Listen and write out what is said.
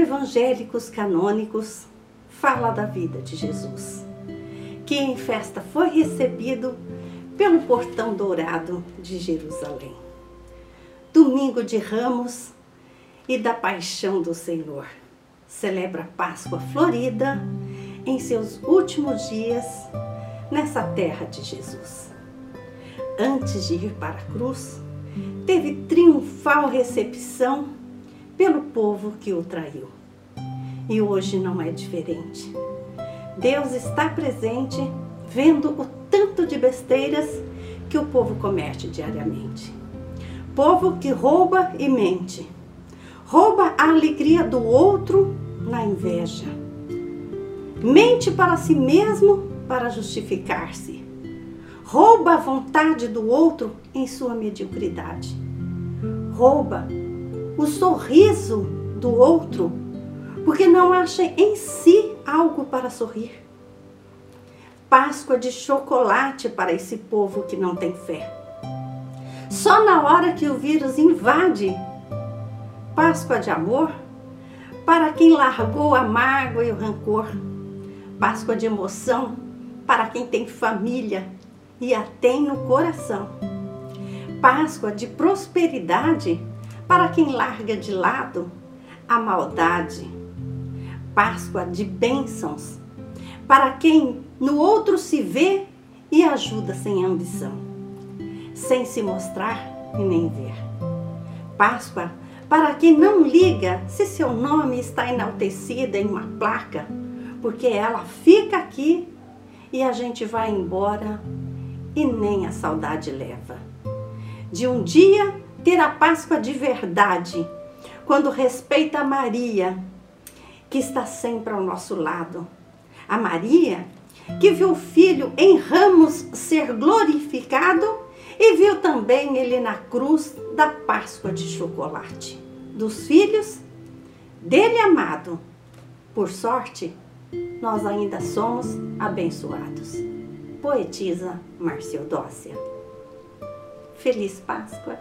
evangélicos canônicos fala da vida de Jesus, que em festa foi recebido pelo portão dourado de Jerusalém. Domingo de Ramos e da Paixão do Senhor. Celebra a Páscoa florida em seus últimos dias nessa terra de Jesus. Antes de ir para a cruz, teve triunfal recepção pelo povo que o traiu. E hoje não é diferente. Deus está presente, vendo o tanto de besteiras que o povo comete diariamente. Povo que rouba e mente. Rouba a alegria do outro na inveja. Mente para si mesmo para justificar-se. Rouba a vontade do outro em sua mediocridade. Rouba o sorriso do outro porque não acha em si algo para sorrir. Páscoa de chocolate para esse povo que não tem fé. Só na hora que o vírus invade, Páscoa de amor para quem largou a mágoa e o rancor. Páscoa de emoção para quem tem família e a tem no coração. Páscoa de prosperidade para quem larga de lado a maldade. Páscoa de bênçãos para quem no outro se vê e ajuda sem ambição, sem se mostrar e nem ver. Páscoa para quem não liga se seu nome está enaltecido em uma placa, porque ela fica aqui e a gente vai embora e nem a saudade leva. De um dia ter a Páscoa de verdade, quando respeita a Maria, que está sempre ao nosso lado. A Maria que viu o filho em ramos ser glorificado e viu também ele na cruz da Páscoa de chocolate. Dos filhos dele amado. Por sorte, nós ainda somos abençoados. Poetisa Marciodócia. Feliz Páscoa!